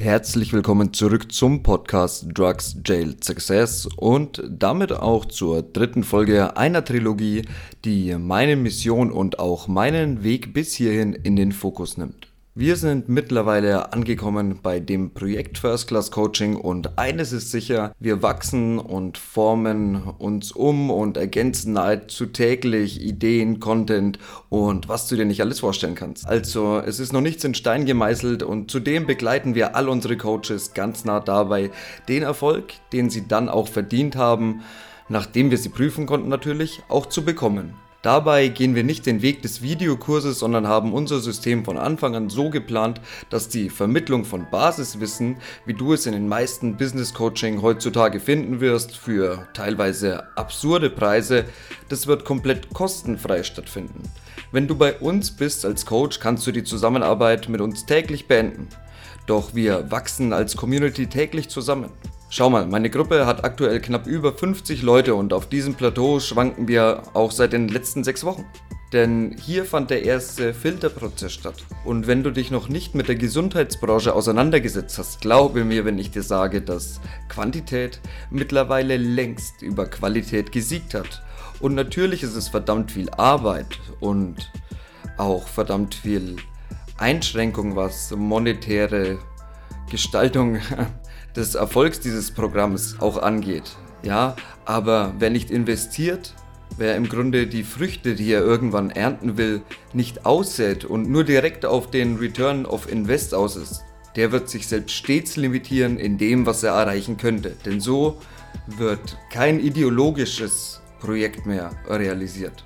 Herzlich willkommen zurück zum Podcast Drugs Jail Success und damit auch zur dritten Folge einer Trilogie, die meine Mission und auch meinen Weg bis hierhin in den Fokus nimmt. Wir sind mittlerweile angekommen bei dem Projekt First Class Coaching und eines ist sicher, wir wachsen und formen uns um und ergänzen nahezu täglich Ideen, Content und was du dir nicht alles vorstellen kannst. Also es ist noch nichts in Stein gemeißelt und zudem begleiten wir all unsere Coaches ganz nah dabei, den Erfolg, den sie dann auch verdient haben, nachdem wir sie prüfen konnten natürlich, auch zu bekommen. Dabei gehen wir nicht den Weg des Videokurses, sondern haben unser System von Anfang an so geplant, dass die Vermittlung von Basiswissen, wie du es in den meisten Business Coaching heutzutage finden wirst, für teilweise absurde Preise, das wird komplett kostenfrei stattfinden. Wenn du bei uns bist als Coach, kannst du die Zusammenarbeit mit uns täglich beenden. Doch wir wachsen als Community täglich zusammen. Schau mal, meine Gruppe hat aktuell knapp über 50 Leute und auf diesem Plateau schwanken wir auch seit den letzten sechs Wochen. Denn hier fand der erste Filterprozess statt. Und wenn du dich noch nicht mit der Gesundheitsbranche auseinandergesetzt hast, glaube mir, wenn ich dir sage, dass Quantität mittlerweile längst über Qualität gesiegt hat. Und natürlich ist es verdammt viel Arbeit und auch verdammt viel Einschränkung, was monetäre Gestaltung des Erfolgs dieses Programms auch angeht. Ja, aber wer nicht investiert, wer im Grunde die Früchte, die er irgendwann ernten will, nicht aussät und nur direkt auf den Return of Invest aus ist, der wird sich selbst stets limitieren in dem, was er erreichen könnte. Denn so wird kein ideologisches Projekt mehr realisiert.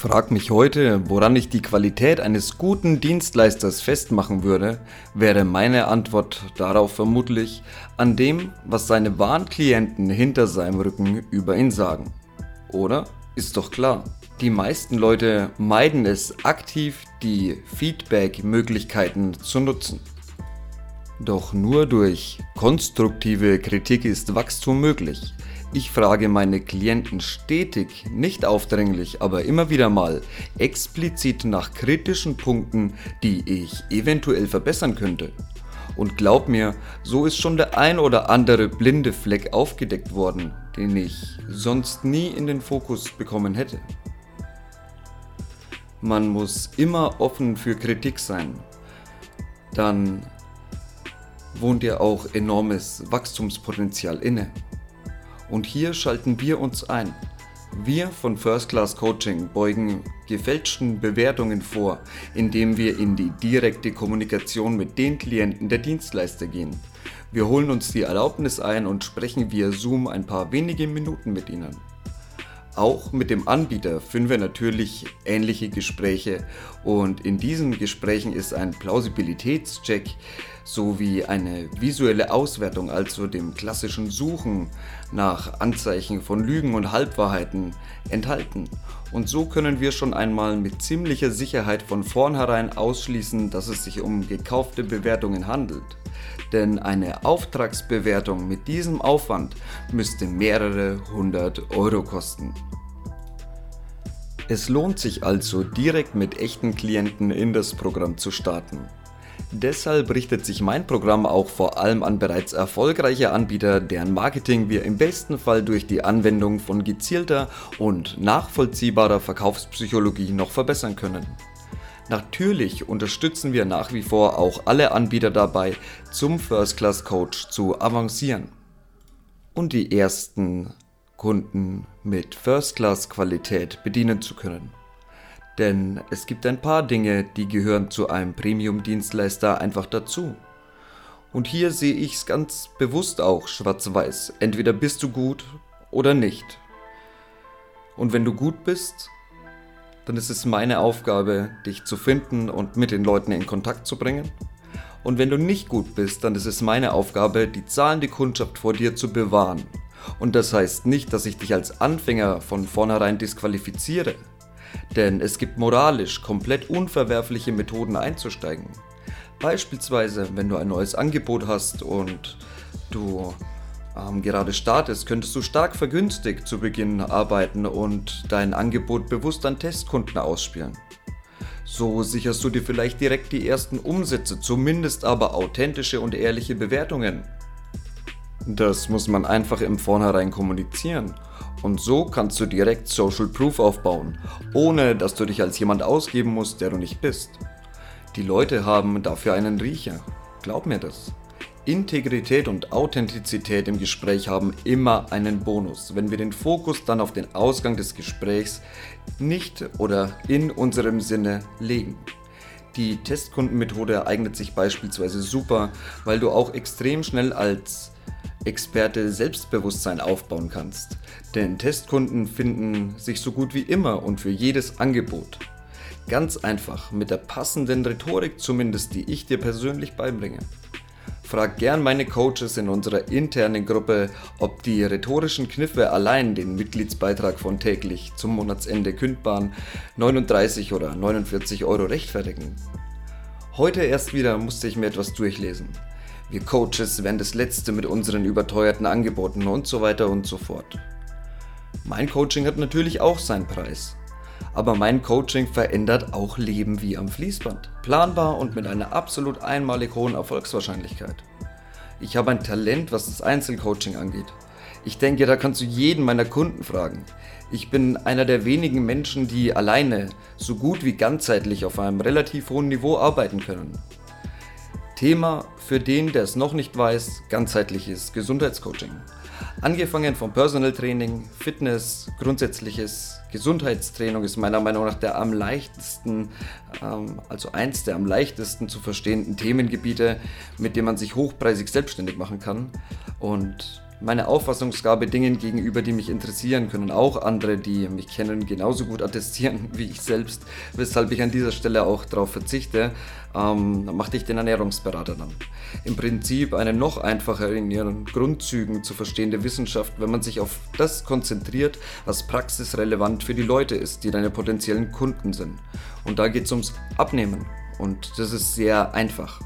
Frag mich heute, woran ich die Qualität eines guten Dienstleisters festmachen würde, wäre meine Antwort darauf vermutlich an dem, was seine wahren Klienten hinter seinem Rücken über ihn sagen. Oder? Ist doch klar. Die meisten Leute meiden es aktiv, die Feedback-Möglichkeiten zu nutzen. Doch nur durch konstruktive Kritik ist Wachstum möglich. Ich frage meine Klienten stetig, nicht aufdringlich, aber immer wieder mal explizit nach kritischen Punkten, die ich eventuell verbessern könnte. Und glaub mir, so ist schon der ein oder andere blinde Fleck aufgedeckt worden, den ich sonst nie in den Fokus bekommen hätte. Man muss immer offen für Kritik sein. Dann wohnt ja auch enormes Wachstumspotenzial inne. Und hier schalten wir uns ein. Wir von First Class Coaching beugen gefälschten Bewertungen vor, indem wir in die direkte Kommunikation mit den Klienten der Dienstleister gehen. Wir holen uns die Erlaubnis ein und sprechen via Zoom ein paar wenige Minuten mit ihnen. Auch mit dem Anbieter führen wir natürlich ähnliche Gespräche und in diesen Gesprächen ist ein Plausibilitätscheck sowie eine visuelle Auswertung, also dem klassischen Suchen nach Anzeichen von Lügen und Halbwahrheiten enthalten. Und so können wir schon einmal mit ziemlicher Sicherheit von vornherein ausschließen, dass es sich um gekaufte Bewertungen handelt. Denn eine Auftragsbewertung mit diesem Aufwand müsste mehrere hundert Euro kosten. Es lohnt sich also direkt mit echten Klienten in das Programm zu starten. Deshalb richtet sich mein Programm auch vor allem an bereits erfolgreiche Anbieter, deren Marketing wir im besten Fall durch die Anwendung von gezielter und nachvollziehbarer Verkaufspsychologie noch verbessern können. Natürlich unterstützen wir nach wie vor auch alle Anbieter dabei, zum First Class Coach zu avancieren. Und die ersten Kunden mit First-Class-Qualität bedienen zu können. Denn es gibt ein paar Dinge, die gehören zu einem Premium-Dienstleister einfach dazu. Und hier sehe ich es ganz bewusst auch schwarz-weiß. Entweder bist du gut oder nicht. Und wenn du gut bist, dann ist es meine Aufgabe, dich zu finden und mit den Leuten in Kontakt zu bringen. Und wenn du nicht gut bist, dann ist es meine Aufgabe, die zahlende Kundschaft vor dir zu bewahren und das heißt nicht, dass ich dich als Anfänger von vornherein disqualifiziere. Denn es gibt moralisch komplett unverwerfliche Methoden einzusteigen. Beispielsweise, wenn du ein neues Angebot hast und du ähm, gerade startest, könntest du stark vergünstigt zu Beginn arbeiten und dein Angebot bewusst an Testkunden ausspielen. So sicherst du dir vielleicht direkt die ersten Umsätze, zumindest aber authentische und ehrliche Bewertungen. Das muss man einfach im Vornherein kommunizieren. Und so kannst du direkt Social Proof aufbauen, ohne dass du dich als jemand ausgeben musst, der du nicht bist. Die Leute haben dafür einen Riecher. Glaub mir das. Integrität und Authentizität im Gespräch haben immer einen Bonus, wenn wir den Fokus dann auf den Ausgang des Gesprächs nicht oder in unserem Sinne legen. Die Testkundenmethode eignet sich beispielsweise super, weil du auch extrem schnell als Experte Selbstbewusstsein aufbauen kannst. Denn Testkunden finden sich so gut wie immer und für jedes Angebot. Ganz einfach, mit der passenden Rhetorik zumindest, die ich dir persönlich beibringe. Frag gern meine Coaches in unserer internen Gruppe, ob die rhetorischen Kniffe allein den Mitgliedsbeitrag von täglich zum Monatsende kündbaren 39 oder 49 Euro rechtfertigen. Heute erst wieder musste ich mir etwas durchlesen. Wir Coaches wären das Letzte mit unseren überteuerten Angeboten und so weiter und so fort. Mein Coaching hat natürlich auch seinen Preis. Aber mein Coaching verändert auch Leben wie am Fließband. Planbar und mit einer absolut einmalig hohen Erfolgswahrscheinlichkeit. Ich habe ein Talent, was das Einzelcoaching angeht. Ich denke, da kannst du jeden meiner Kunden fragen. Ich bin einer der wenigen Menschen, die alleine so gut wie ganzheitlich auf einem relativ hohen Niveau arbeiten können. Thema für den, der es noch nicht weiß, ganzheitliches Gesundheitscoaching. Angefangen vom Personal Training, Fitness, grundsätzliches Gesundheitstraining ist meiner Meinung nach der am leichtesten, ähm, also eins der am leichtesten zu verstehenden Themengebiete, mit dem man sich hochpreisig selbstständig machen kann. Und meine Auffassungsgabe Dingen gegenüber, die mich interessieren, können auch andere, die mich kennen, genauso gut attestieren wie ich selbst, weshalb ich an dieser Stelle auch darauf verzichte. Ähm, dann machte ich den Ernährungsberater dann. Im Prinzip eine noch einfacher in ihren Grundzügen zu verstehende Wissenschaft, wenn man sich auf das konzentriert, was praxisrelevant für die Leute ist, die deine potenziellen Kunden sind. Und da geht es ums Abnehmen. Und das ist sehr einfach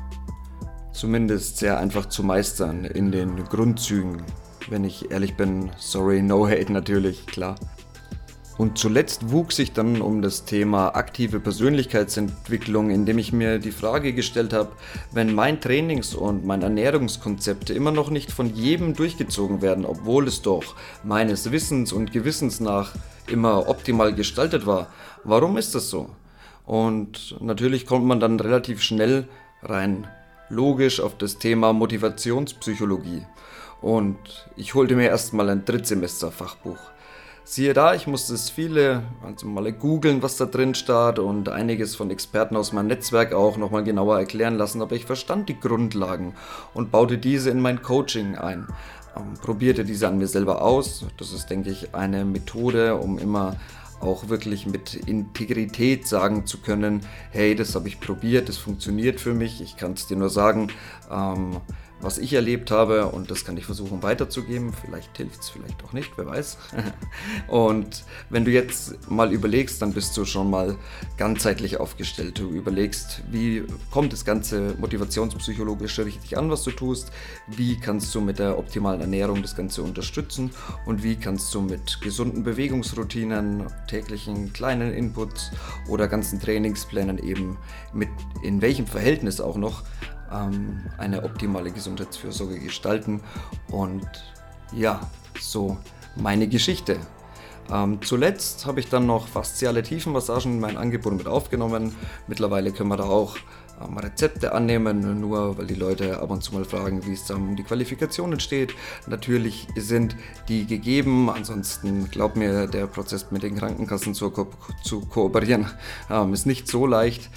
zumindest sehr einfach zu meistern in den Grundzügen. Wenn ich ehrlich bin, sorry, no hate natürlich, klar. Und zuletzt wuchs ich dann um das Thema aktive Persönlichkeitsentwicklung, indem ich mir die Frage gestellt habe, wenn mein Trainings- und mein Ernährungskonzept immer noch nicht von jedem durchgezogen werden, obwohl es doch meines Wissens und Gewissens nach immer optimal gestaltet war, warum ist das so? Und natürlich kommt man dann relativ schnell rein logisch auf das Thema Motivationspsychologie. Und ich holte mir erstmal ein Drittsemester-Fachbuch. Siehe da, ich musste es viele, also mal googeln, was da drin steht und einiges von Experten aus meinem Netzwerk auch nochmal genauer erklären lassen, aber ich verstand die Grundlagen und baute diese in mein Coaching ein. Ähm, probierte diese an mir selber aus. Das ist, denke ich, eine Methode, um immer auch wirklich mit Integrität sagen zu können, hey, das habe ich probiert, das funktioniert für mich, ich kann es dir nur sagen, ähm, was ich erlebt habe und das kann ich versuchen weiterzugeben. Vielleicht hilft es, vielleicht auch nicht, wer weiß. und wenn du jetzt mal überlegst, dann bist du schon mal ganzheitlich aufgestellt. Du überlegst, wie kommt das Ganze motivationspsychologisch richtig an, was du tust, wie kannst du mit der optimalen Ernährung das Ganze unterstützen und wie kannst du mit gesunden Bewegungsroutinen, täglichen kleinen Inputs oder ganzen Trainingsplänen eben mit in welchem Verhältnis auch noch ähm, eine optimale Gesundheitsfürsorge gestalten. Und ja, so meine Geschichte. Ähm, zuletzt habe ich dann noch fasziale Tiefenmassagen in mein Angebot mit aufgenommen. Mittlerweile können wir da auch ähm, Rezepte annehmen, nur weil die Leute ab und zu mal fragen, wie es um die Qualifikationen steht. Natürlich sind die gegeben, ansonsten glaub mir, der Prozess mit den Krankenkassen zu, ko zu kooperieren ähm, ist nicht so leicht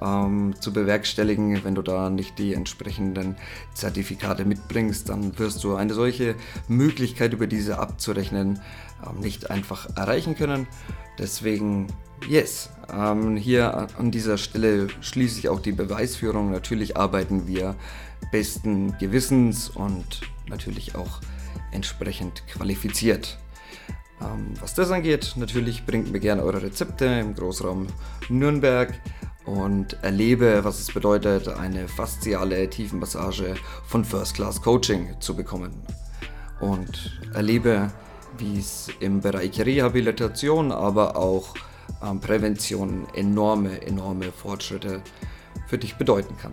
ähm, zu bewerkstelligen. Wenn du da nicht die entsprechenden Zertifikate mitbringst, dann wirst du eine solche Möglichkeit über diese abzurechnen ähm, nicht einfach erreichen können. Deswegen Yes, ähm, hier an dieser Stelle schließe ich auch die Beweisführung. Natürlich arbeiten wir besten Gewissens und natürlich auch entsprechend qualifiziert. Ähm, was das angeht, natürlich bringt mir gerne eure Rezepte im Großraum Nürnberg und erlebe, was es bedeutet, eine fasziale Tiefenmassage von First Class Coaching zu bekommen. Und erlebe, wie es im Bereich Rehabilitation, aber auch ähm, Prävention enorme, enorme Fortschritte für dich bedeuten kann.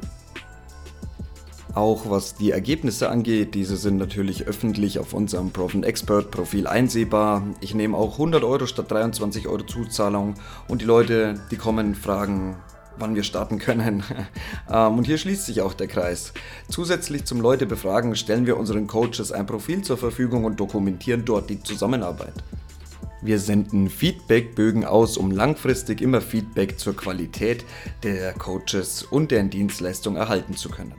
Auch was die Ergebnisse angeht, diese sind natürlich öffentlich auf unserem Proven Expert Profil einsehbar. Ich nehme auch 100 Euro statt 23 Euro Zuzahlung und die Leute, die kommen, fragen, wann wir starten können. Ähm, und hier schließt sich auch der Kreis. Zusätzlich zum Leute befragen stellen wir unseren Coaches ein Profil zur Verfügung und dokumentieren dort die Zusammenarbeit. Wir senden Feedbackbögen aus, um langfristig immer Feedback zur Qualität der Coaches und deren Dienstleistung erhalten zu können.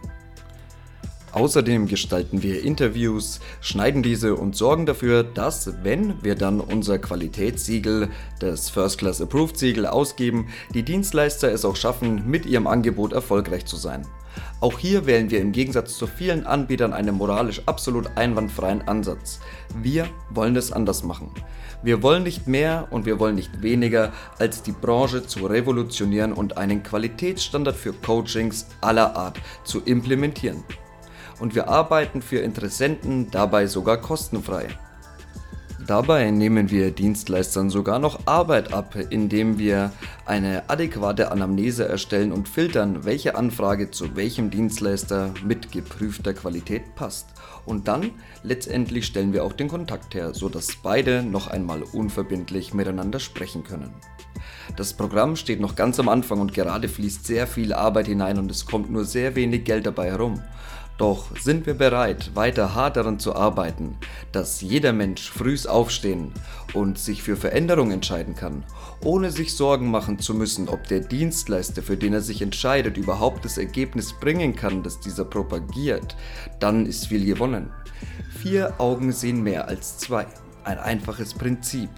Außerdem gestalten wir Interviews, schneiden diese und sorgen dafür, dass, wenn wir dann unser Qualitätssiegel, das First Class Approved Siegel, ausgeben, die Dienstleister es auch schaffen, mit ihrem Angebot erfolgreich zu sein. Auch hier wählen wir im Gegensatz zu vielen Anbietern einen moralisch absolut einwandfreien Ansatz. Wir wollen es anders machen. Wir wollen nicht mehr und wir wollen nicht weniger, als die Branche zu revolutionieren und einen Qualitätsstandard für Coachings aller Art zu implementieren und wir arbeiten für Interessenten dabei sogar kostenfrei. Dabei nehmen wir Dienstleistern sogar noch Arbeit ab, indem wir eine adäquate Anamnese erstellen und filtern, welche Anfrage zu welchem Dienstleister mit geprüfter Qualität passt. Und dann letztendlich stellen wir auch den Kontakt her, sodass beide noch einmal unverbindlich miteinander sprechen können. Das Programm steht noch ganz am Anfang und gerade fließt sehr viel Arbeit hinein und es kommt nur sehr wenig Geld dabei herum. Doch sind wir bereit, weiter hart daran zu arbeiten, dass jeder Mensch frühs aufstehen und sich für Veränderung entscheiden kann, ohne sich Sorgen machen zu müssen, ob der Dienstleister, für den er sich entscheidet, überhaupt das Ergebnis bringen kann, das dieser propagiert, dann ist viel gewonnen. Vier Augen sehen mehr als zwei. Ein einfaches Prinzip.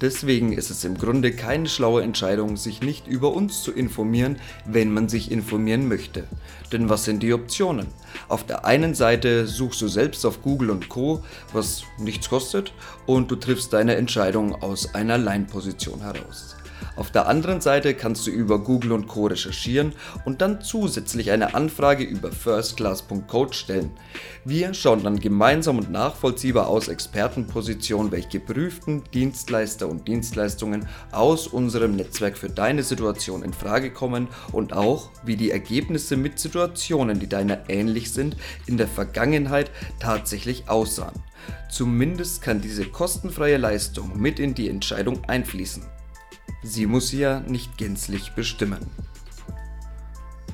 Deswegen ist es im Grunde keine schlaue Entscheidung, sich nicht über uns zu informieren, wenn man sich informieren möchte. Denn was sind die Optionen? Auf der einen Seite suchst du selbst auf Google und Co, was nichts kostet, und du triffst deine Entscheidung aus einer Line-Position heraus. Auf der anderen Seite kannst du über Google und Co. recherchieren und dann zusätzlich eine Anfrage über firstclass.coach stellen. Wir schauen dann gemeinsam und nachvollziehbar aus Expertenposition, welche geprüften Dienstleister und Dienstleistungen aus unserem Netzwerk für deine Situation in Frage kommen und auch, wie die Ergebnisse mit Situationen, die deiner ähnlich sind, in der Vergangenheit tatsächlich aussahen. Zumindest kann diese kostenfreie Leistung mit in die Entscheidung einfließen. Sie muss sie ja nicht gänzlich bestimmen.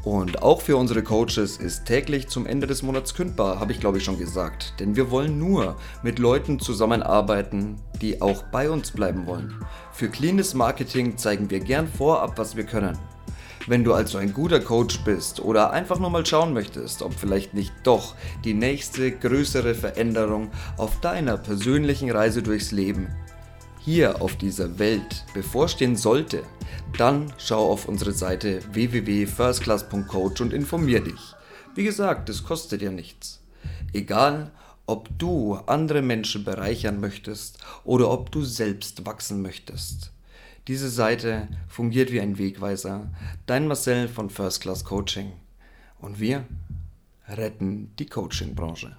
Und auch für unsere Coaches ist täglich zum Ende des Monats kündbar, habe ich glaube ich schon gesagt. Denn wir wollen nur mit Leuten zusammenarbeiten, die auch bei uns bleiben wollen. Für cleanes Marketing zeigen wir gern vorab, was wir können. Wenn du also ein guter Coach bist oder einfach nur mal schauen möchtest, ob vielleicht nicht doch die nächste größere Veränderung auf deiner persönlichen Reise durchs Leben hier auf dieser Welt bevorstehen sollte, dann schau auf unsere Seite www.firstclass.coach und informier dich. Wie gesagt, es kostet dir nichts. Egal, ob du andere Menschen bereichern möchtest oder ob du selbst wachsen möchtest. Diese Seite fungiert wie ein Wegweiser. Dein Marcel von First Class Coaching. Und wir retten die Coaching-Branche.